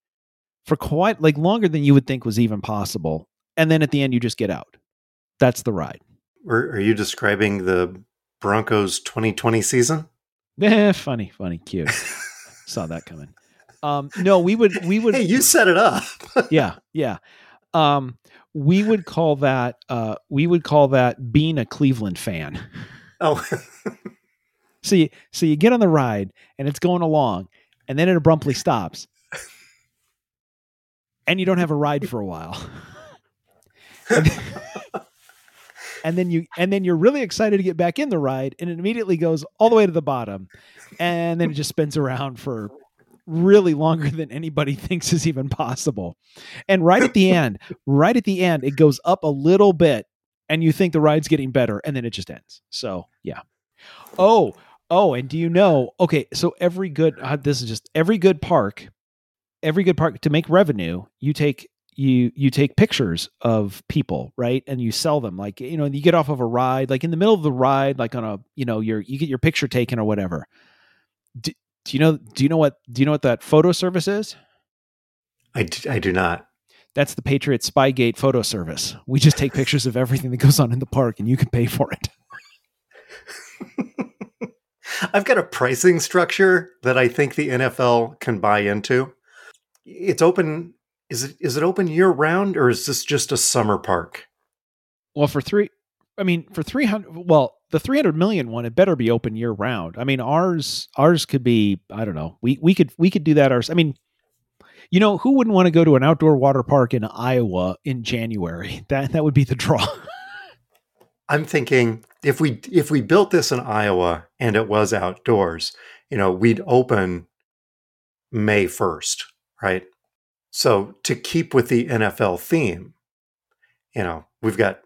for quite like longer than you would think was even possible and then at the end you just get out. That's the ride. Or are you describing the Broncos twenty twenty season? eh, funny funny cute. Saw that coming. Um no we would we would Hey, you set it up. yeah yeah. Um we would call that uh we would call that being a cleveland fan. Oh, so you so you get on the ride and it's going along and then it abruptly stops. And you don't have a ride for a while. And, then, and then you and then you're really excited to get back in the ride and it immediately goes all the way to the bottom. And then it just spins around for really longer than anybody thinks is even possible. And right at the end right at the end it goes up a little bit and you think the ride's getting better and then it just ends. So yeah. Oh oh and do you know okay so every good uh, this is just every good park every good park to make revenue you take you you take pictures of people right? And you sell them like you know you get off of a ride like in the middle of the ride like on a you know your you get your picture taken or whatever. Do, do you know do you know what do you know what that photo service is? I I do not. that's the patriot spygate photo service. We just take pictures of everything that goes on in the park and you can pay for it I've got a pricing structure that I think the NFL can buy into. It's open. Is it is it open year round or is this just a summer park? Well, for three, I mean, for three hundred. Well, the 300 million one, it better be open year round. I mean, ours ours could be I don't know. We we could we could do that ours. I mean, you know, who wouldn't want to go to an outdoor water park in Iowa in January? That that would be the draw. I'm thinking if we if we built this in Iowa and it was outdoors, you know, we'd open May 1st, right? So to keep with the NFL theme, you know, we've got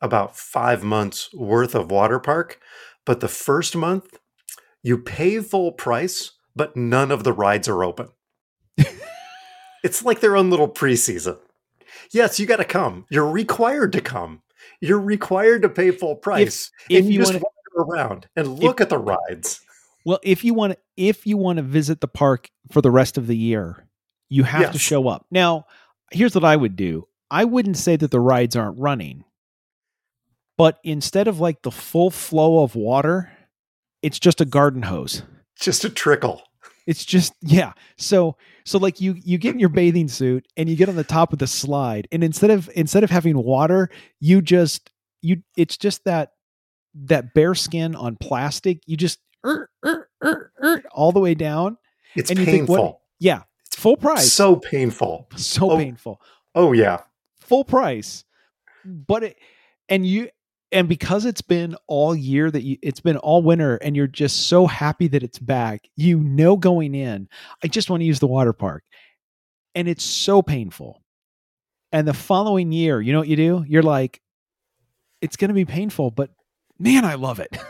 about 5 months worth of water park, but the first month you pay full price, but none of the rides are open. it's like their own little preseason. Yes, you got to come. You're required to come. You're required to pay full price. If, if and you, you just want walk around and look at the rides. well, if you want to if you want to visit the park for the rest of the year, you have to show up. Now, here's what I would do. I wouldn't say that the rides aren't running. But instead of like the full flow of water, it's just a garden hose. Just a trickle. It's just yeah. So so like you you get in your bathing suit and you get on the top of the slide and instead of instead of having water, you just you it's just that that bare skin on plastic. You just er, er, er, er, all the way down. It's And you think, what- painful. Yeah, it's full price. So painful. so oh. painful. Oh yeah. Full price. But it and you and because it's been all year that you it's been all winter and you're just so happy that it's back, you know going in, I just want to use the water park. And it's so painful. And the following year, you know what you do? You're like, it's gonna be painful, but man, I love it.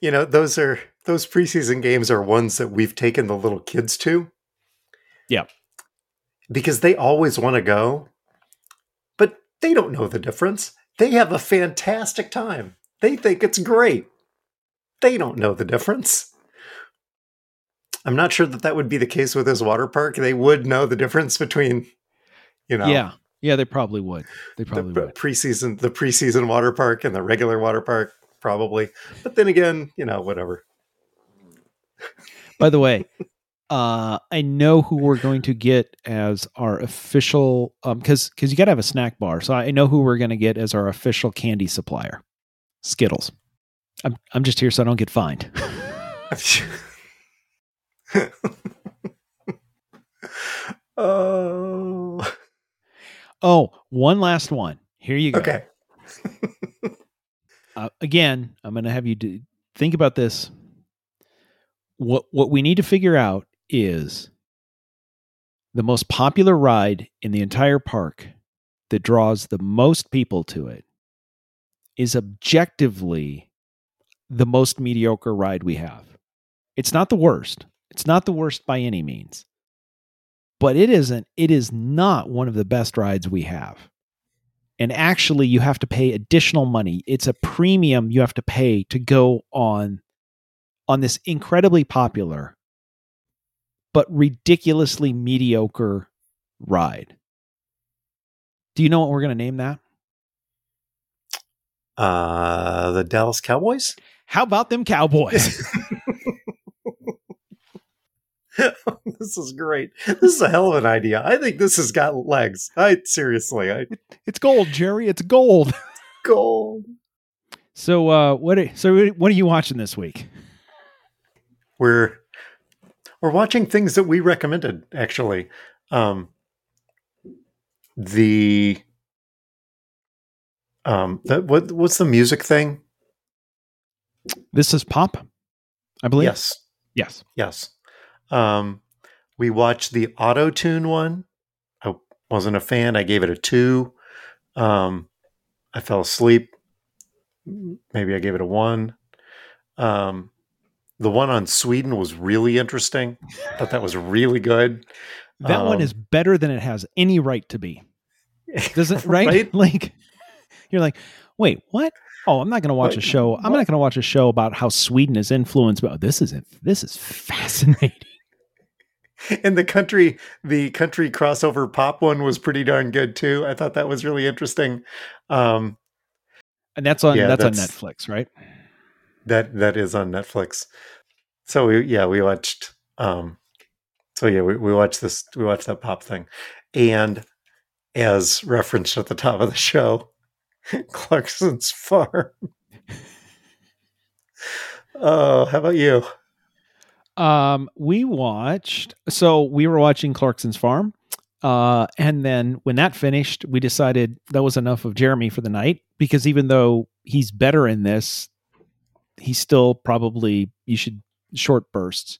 You know, those are those preseason games are ones that we've taken the little kids to. Yeah. Because they always want to go, but they don't know the difference. They have a fantastic time. They think it's great. They don't know the difference. I'm not sure that that would be the case with this water park. They would know the difference between, you know, Yeah. Yeah, they probably would. They probably pre- would. preseason the preseason water park and the regular water park probably. But then again, you know, whatever. By the way, uh, I know who we're going to get as our official um because because you got to have a snack bar. So I know who we're going to get as our official candy supplier. Skittles. I'm I'm just here so I don't get fined. oh, oh, one last one. Here you go. okay. Uh, again, I'm going to have you do, think about this. What what we need to figure out is the most popular ride in the entire park that draws the most people to it is objectively the most mediocre ride we have. It's not the worst. It's not the worst by any means. But it isn't it is not one of the best rides we have and actually you have to pay additional money it's a premium you have to pay to go on on this incredibly popular but ridiculously mediocre ride do you know what we're going to name that Uh, the Dallas Cowboys. how about them cowboys this is great. This is a hell of an idea. I think this has got legs. I seriously, I it's gold jerry it's gold gold. so uh what are, so what are you watching this week We're we're watching things that we recommended actually. Um, the um, the, what what's the music thing? this is pop i believe Yes, yes yes. Um, we watched the auto tune one. I wasn't a fan. I gave it a two. Um, I fell asleep. Maybe I gave it a one. Um, the one on Sweden was really interesting. I thought that was really good. that one Um, is better than it has any right to be doesn't right? Right? like you're like wait what oh i'm not going to watch a show i'm not going to watch a show about how sweden is influenced but this is it this is fascinating And the country, the country crossover pop one was pretty darn good too. I thought that was really interesting. Um, and that's on Yeah, that's, on netflix right that that is on Netflix. So we yeah we watched. Um, so yeah we, we watched this we watched that pop thing, and as referenced at the top of the show, Clarkson's Farm. Oh, how about you? Um, we watched. So we were watching Clarkson's Farm, uh, and then when that finished, we decided that was enough of Jeremy for the night because even though he's better in this, he's still probably you should short bursts.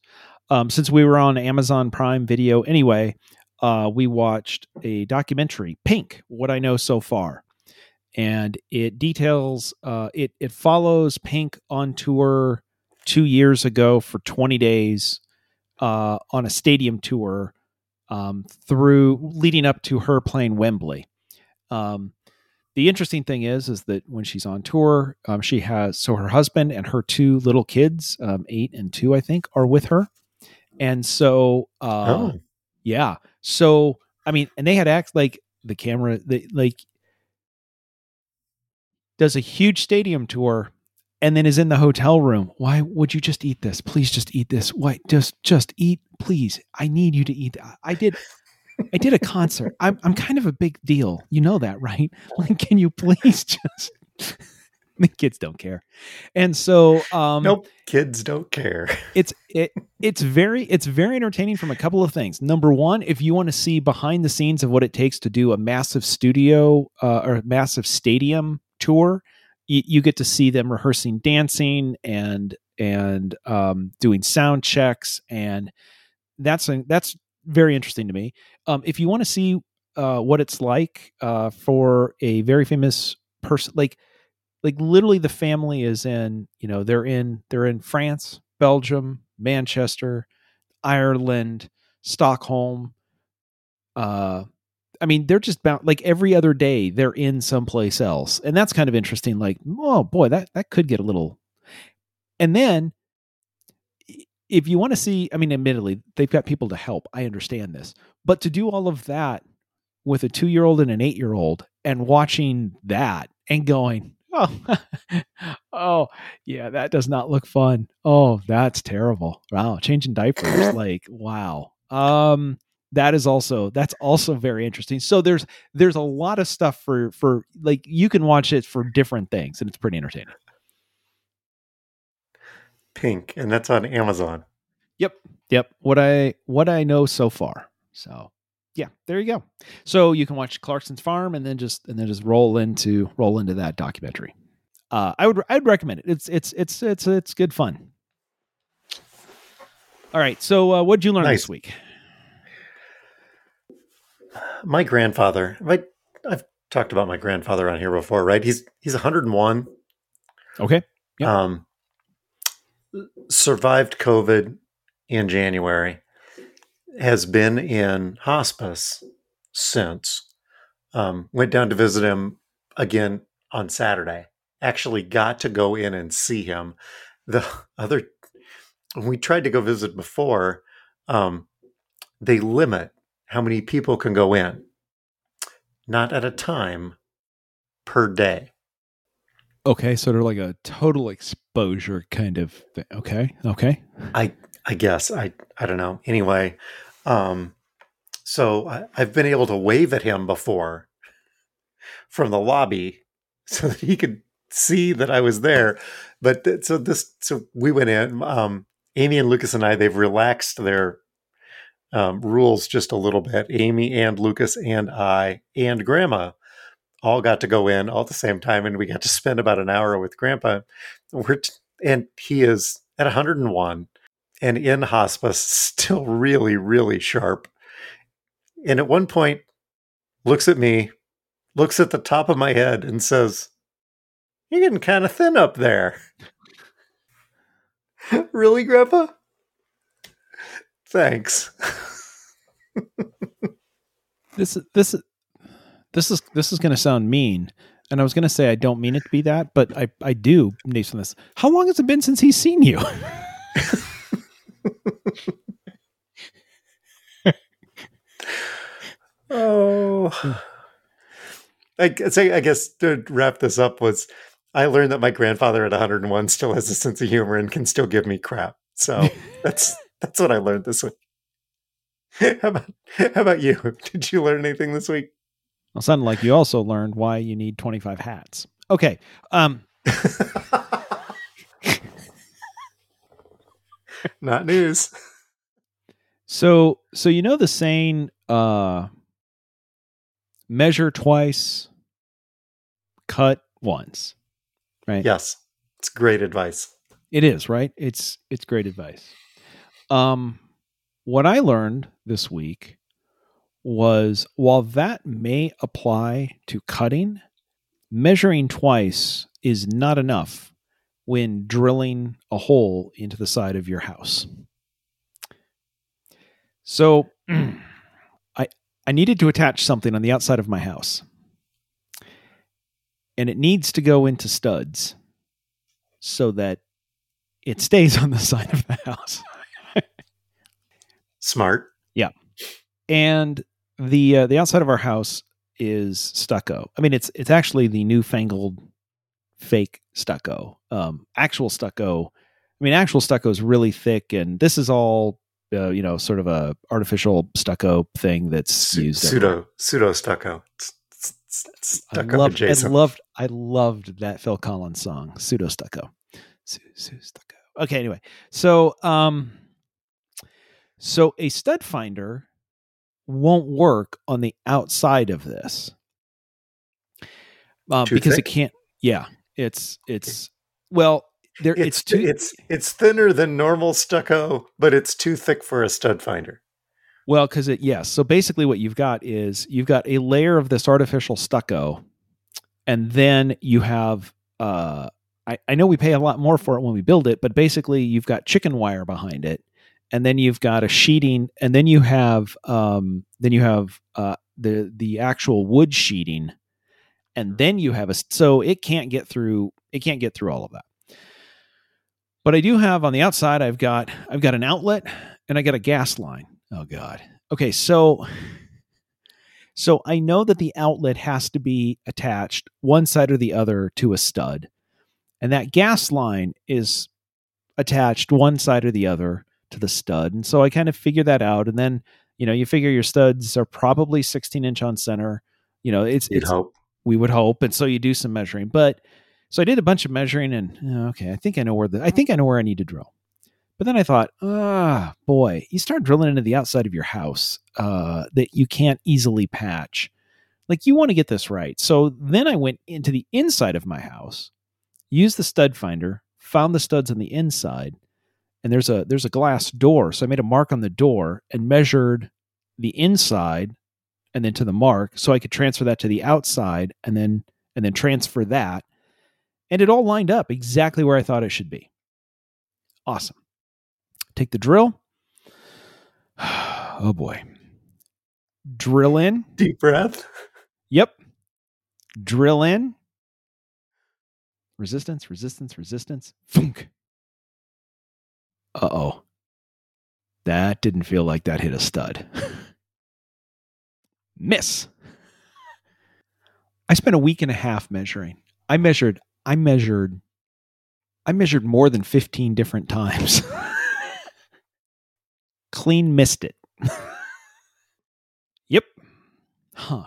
Um, since we were on Amazon Prime Video anyway, uh, we watched a documentary, Pink: What I Know So Far, and it details uh, it it follows Pink on tour two years ago for 20 days uh, on a stadium tour um, through leading up to her playing Wembley. Um, the interesting thing is, is that when she's on tour, um, she has so her husband and her two little kids, um, eight and two, I think, are with her, and so uh, Oh, yeah, so I mean, and they had act like the camera, the like does a huge stadium tour and then is in the hotel room. Why would you just eat this? Please just eat this. Why just just eat, please. I need you to eat. I did I did a concert. I'm I'm kind of a big deal. You know that, right? Like can you please just the kids don't care. And so um nope. Kids don't care. it's it it's very it's very entertaining from a couple of things. Number one, if you want to see behind the scenes of what it takes to do a massive studio uh, or massive stadium tour, you, you get to see them rehearsing dancing and and um, doing sound checks, and that's a, that's very interesting to me. Um, if you want to see uh, what it's like uh, for a very famous person, like like literally the family is in you know they're in they're in France, Belgium, Manchester, Ireland, Stockholm. Uh, I mean, they're just bound like every other day they're in someplace else, and that's kind of interesting. Like, oh boy, that that could get a little. And then, if you want to see, I mean, admittedly, they've got people to help. I understand this, but to do all of that with a two-year-old and an eight-year-old, and watching that and going, oh, oh, yeah, that does not look fun. Oh, that's terrible. Wow, changing diapers, like, wow. Um, that is also that's also very interesting. So there's there's a lot of stuff for for like you can watch it for different things, and it's pretty entertaining. Pink, and that's on Amazon. Yep, yep. What I what I know so far. So yeah, there you go. So you can watch Clarkson's Farm and then just and then just roll into roll into that documentary. Uh, I would I'd recommend it. It's it's it's it's it's good fun. All right. So uh, what did you learn Nice. this week? My grandfather, I, I've talked about my grandfather on here before, right? He's he's 101. Okay. Yep. Um, survived COVID in January. Has been in hospice since. Um, went down to visit him again on Saturday. Actually, got to go in and see him. The other, we tried to go visit before. Um, they limit how many people can go in, not at a time, per day. Okay. So they're like a total exposure kind of thing. Okay. Okay. I I guess I I don't know. Anyway, um, so I, I've been able to wave at him before from the lobby, so that he could see that I was there. But th- so this so we went in. Um, Amy and Lucas and I they've relaxed their um, rules just a little bit. Amy and Lucas and I and Grandma all got to go in all at the same time, and we got to spend about an hour with Grandpa. We're t- and he is at 101 and in hospice, still really, really sharp. And at one point, looks at me, looks at the top of my head, and says, You're getting kind of thin up there. really, Grandpa? Thanks. This is this this is this is going to sound mean, and I was going to say I don't mean it to be that, but I I do based on this. How long has it been since he's seen you? Oh. I guess, I guess to wrap this up was I learned that my grandfather at 101 still has a sense of humor and can still give me crap. So that's that's what I learned this week. How about how about you? Did you learn anything this week? Well, sounded like you also learned why you need 25 hats. Okay. Um, Not news. So so you know the saying uh measure twice, cut once. Right? Yes. It's great advice. It is, right? It's it's great advice. Um what I learned this week was while that may apply to cutting, measuring twice is not enough when drilling a hole into the side of your house. So I I needed to attach something on the outside of my house. And it needs to go into studs so that it stays on the side of the house. Smart. Yeah. And the uh, the outside of our house is stucco. I mean, it's it's actually the newfangled fake stucco. Um, actual stucco. I mean, actual stucco is really thick, and this is all uh, you know, sort of a artificial stucco thing that's used. everywhere. pseudo pseudo stucco. I loved, I loved, I loved that Phil Collins song, pseudo stucco. Su- stucco. Okay, anyway, so um, so a stud finder won't work on the outside of this um, because thick? it can't. Yeah, it's it's well, there it's it's, too. it's it's thinner than normal stucco, but it's too thick for a stud finder. Well, because it yes. So basically, what you've got is you've got a layer of this artificial stucco, and then you have. Uh, I, I know we pay a lot more for it when we build it, but basically you've got chicken wire behind it, and then you've got a sheeting, and then you have um, then you have uh, the the actual wood sheeting, and then you have a so it can't get through it can't get through all of that. But I do have on the outside, I've got I've got an outlet and I got a gas line. Oh God. Okay, so so I know that the outlet has to be attached one side or the other to a stud. And that gas line is attached one side or the other to the stud. And so I kind of figure that out. And then, you know, you figure your studs are probably 16 inch on center. You know, it's You'd it's hope. we would hope and so you do some measuring but so i did a bunch of measuring and uh, okay i think i know where the i think i know where i need to drill but then i thought ah boy you start drilling into the outside of your house uh, that you can't easily patch like you want to get this right so then i went into the inside of my house used the stud finder found the studs on the inside and there's a there's a glass door so i made a mark on the door and measured the inside and then to the mark so I could transfer that to the outside and then and then transfer that. And it all lined up exactly where I thought it should be. Awesome. Take the drill. Oh boy. Drill in. Deep breath. Yep. Drill in. Resistance, resistance, resistance. Funk. Uh-oh. That didn't feel like that hit a stud. Miss. I spent a week and a half measuring. I measured, I measured, I measured more than 15 different times. Clean missed it. yep. Huh.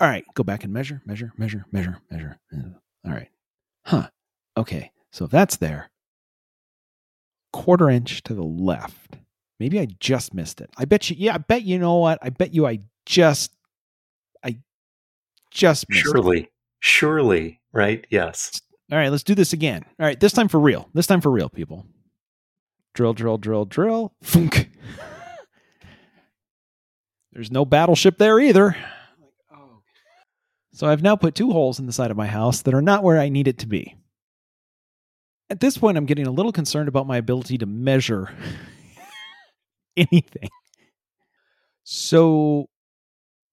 All right, go back and measure, measure, measure, measure, measure. All right. Huh. Okay. So if that's there, quarter inch to the left. Maybe I just missed it. I bet you, yeah, I bet you know what? I bet you I just, I just missed it. Surely. Surely. Right? Yes. All right, let's do this again. All right, this time for real. This time for real, people. Drill, drill, drill, drill. Funk. There's no battleship there either. Oh, so I've now put two holes in the side of my house that are not where I need it to be. At this point, I'm getting a little concerned about my ability to measure anything. So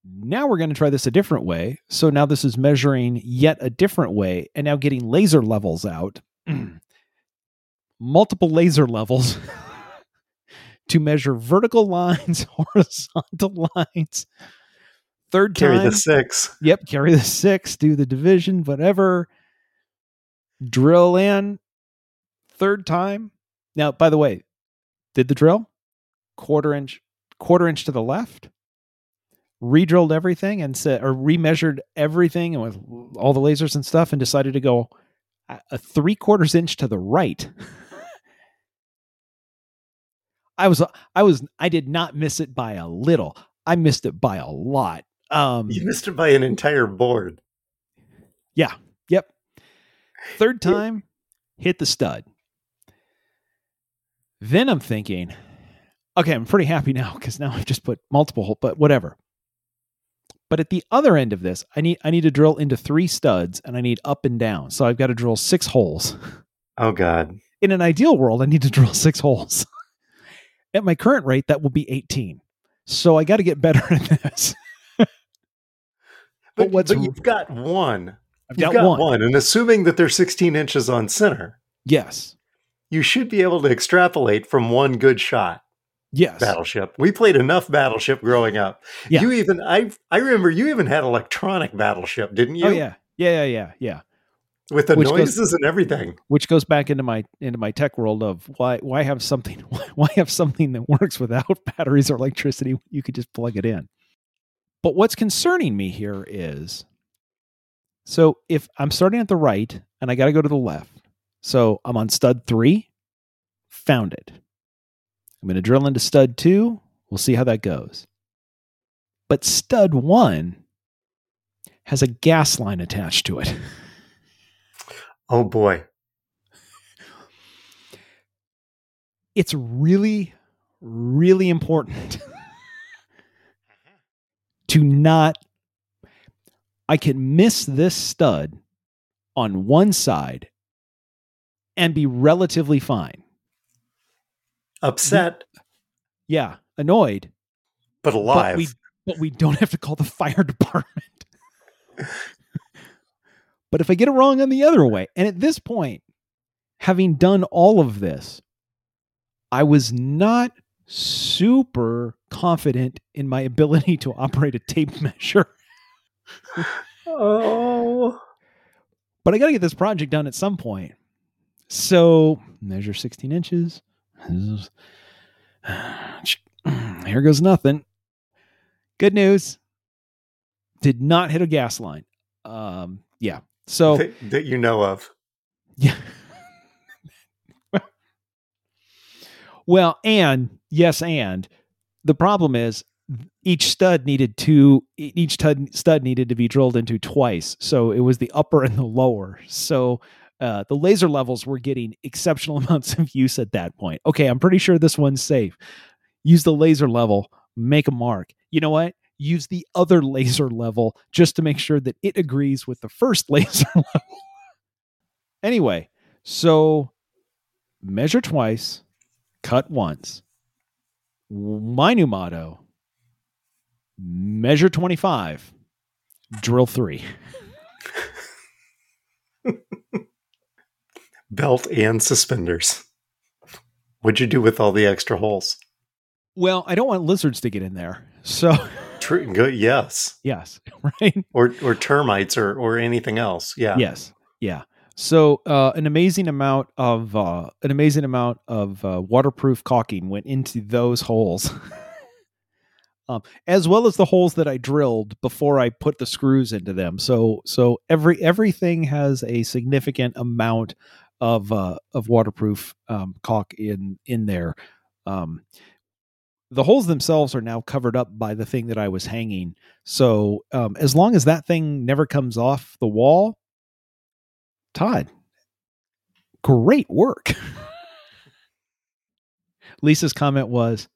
now we're going to try this a different way. So now this is measuring yet a different way and now getting laser levels out. Multiple laser levels to measure vertical lines, horizontal lines. Third Carry time. the six. Yep, carry the six, do the division, whatever. Drill in. Third time. Now, by the way, did the drill? Quarter inch, quarter inch to the left. Redrilled everything and said, or remeasured everything and with all the lasers and stuff, and decided to go a three quarters inch to the right. I was I was I did not miss it by a little. I missed it by a lot. Um, you missed it by an entire board. Yeah. Yep. Third time, hit the stud. Then I'm thinking, okay, I'm pretty happy now because now I've just put multiple holes, but whatever. But at the other end of this, I need I need to drill into three studs and I need up and down. So I've got to drill six holes. Oh God. In an ideal world, I need to drill six holes. At my current rate, that will be 18. So I got to get better at this. but, but, but you've got one. I've you've got, got one. one. And assuming that they're 16 inches on center. Yes. You should be able to extrapolate from one good shot. Yes. Battleship. We played enough Battleship growing up. Yeah. You even I I remember you even had electronic Battleship, didn't you? Oh yeah. Yeah, yeah, yeah, yeah. With the Which noises goes- and everything. Which goes back into my into my tech world of why why have something why have something that works without batteries or electricity? You could just plug it in. But what's concerning me here is so if I'm starting at the right and I got to go to the left. So I'm on stud 3, found it. I'm going to drill into stud 2. We'll see how that goes. But stud 1 has a gas line attached to it. Oh boy. it's really, really important to not. I can miss this stud on one side and be relatively fine. Upset, Yeah, annoyed, but alive. but we but we don't have to call the fire department. but if I get it wrong on the other way, and at this point, having done all of this, I was not super confident in my ability to operate a tape measure. oh. But I got to get this project done at some point. So measure 16 inches. Here goes nothing. Good news. Did not hit a gas line. Um, yeah. So that, that you know of. yeah. well, and yes, and the problem is each stud needed to each stud stud needed to be drilled into twice. So it was the upper and the lower. So uh, the laser levels were getting exceptional amounts of use at that point. Okay, I'm pretty sure this one's safe. Use the laser level, make a mark. You know what? Use the other laser level just to make sure that it agrees with the first laser level. anyway, so measure twice, cut once. My new motto measure 25, drill three. Belt and suspenders. What'd you do with all the extra holes? Well, I don't want lizards to get in there. So, True. Good. Yes. yes, right? Or or termites or or anything else. Yeah. Yes. Yeah. So, uh, an amazing amount of uh, an amazing amount of uh, waterproof caulking went into those holes, um, as well as the holes that I drilled before I put the screws into them. So, so every everything has a significant amount of uh, of waterproof um, caulk in in there. Um, the holes themselves are now covered up by the thing that I was hanging. So, um, as long as that thing never comes off the wall, Todd, great work. Lisa's comment was,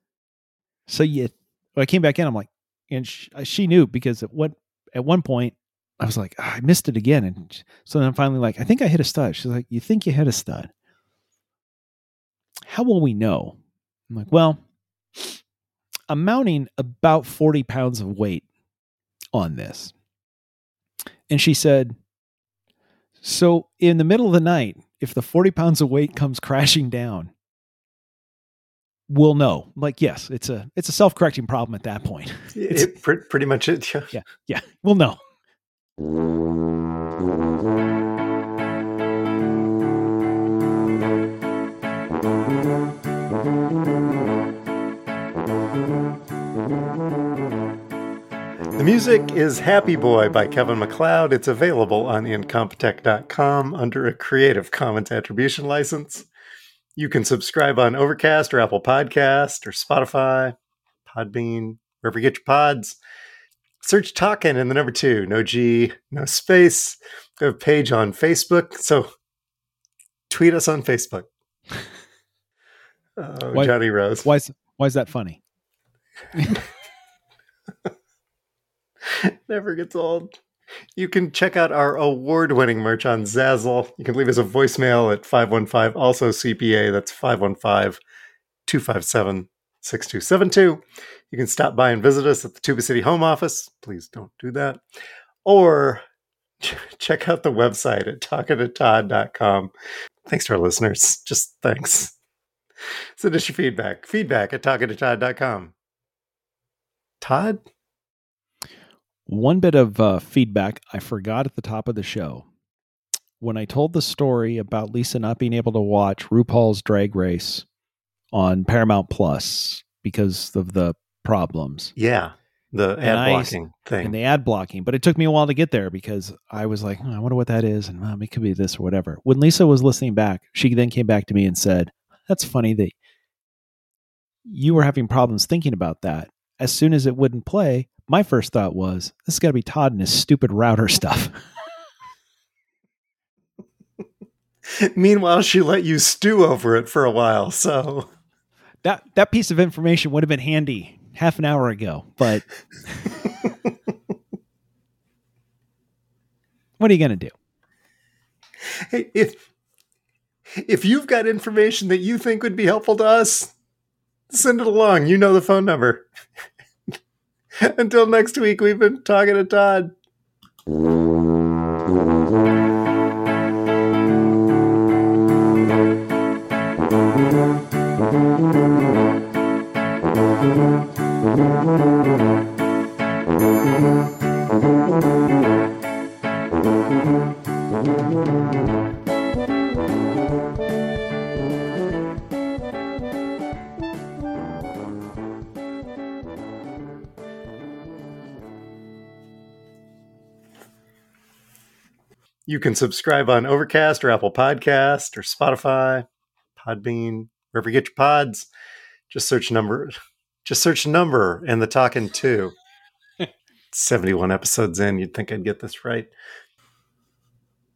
"So you." I came back in, I'm like, and she, she knew because at one at one point I was like, "Ah, I missed it again, and so then I'm finally like, I think I hit a stud. She's like, you think you hit a stud? How will we know? I'm like, well, I'm mounting about 40 pounds of weight on this, and she said, so in the middle of the night, if the 40 pounds of weight comes crashing down, we'll know. I'm like, yes, it's a it's a self-correcting problem at that point. It's- It, pretty much it. Yeah. Yeah, yeah, we'll know. The music is Happy Boy by Kevin MacLeod. It's available on incompetech.com under a Creative Commons Attribution license. You can subscribe on Overcast or Apple Podcast or Spotify, Podbean, wherever you get your pods. Search Talkin' in the number two, no G, no space. We have a page on Facebook, so tweet us on Facebook. Oh, Why- Johnny Rose. Why is why is that funny? Never gets old. You can check out our award winning merch on Zazzle. You can leave us a voicemail at 515, also CPA, that's 515 257 6272. You can stop by and visit us at the Tuba City Home Office. Please don't do that. Or check out the website at talkingtotodd.com. Thanks to our listeners. Just thanks. Send us your feedback. Feedback at talkingtotodd.com. Todd? One bit of uh, feedback I forgot at the top of the show. When I told the story about Lisa not being able to watch RuPaul's Drag Race on Paramount Plus because of the problems Yeah. The ad I- blocking thing. and the ad blocking, but it took me a while to get there because I was like, "Hmm, I wonder what that is, and um, it could be this or whatever. When Lisa was listening back, she then came back to me and said, "That's funny that you were having problems thinking about that. As soon as it wouldn't play, my first thought was, this has got to be Todd and his stupid router stuff." Meanwhile, she let you stew over it for a while. So that that piece of information would have been handy half an hour ago, but what are you going to do? hey, if if you've got information that you think would be helpful to us, send it along. You know the phone number. Until next week, we've been talking to Todd. You can subscribe on Overcast or Apple Podcast or Spotify, Podbean, wherever you get your pods. Just search number, just search number and the talking two. 71 episodes in, you'd think I'd get this right.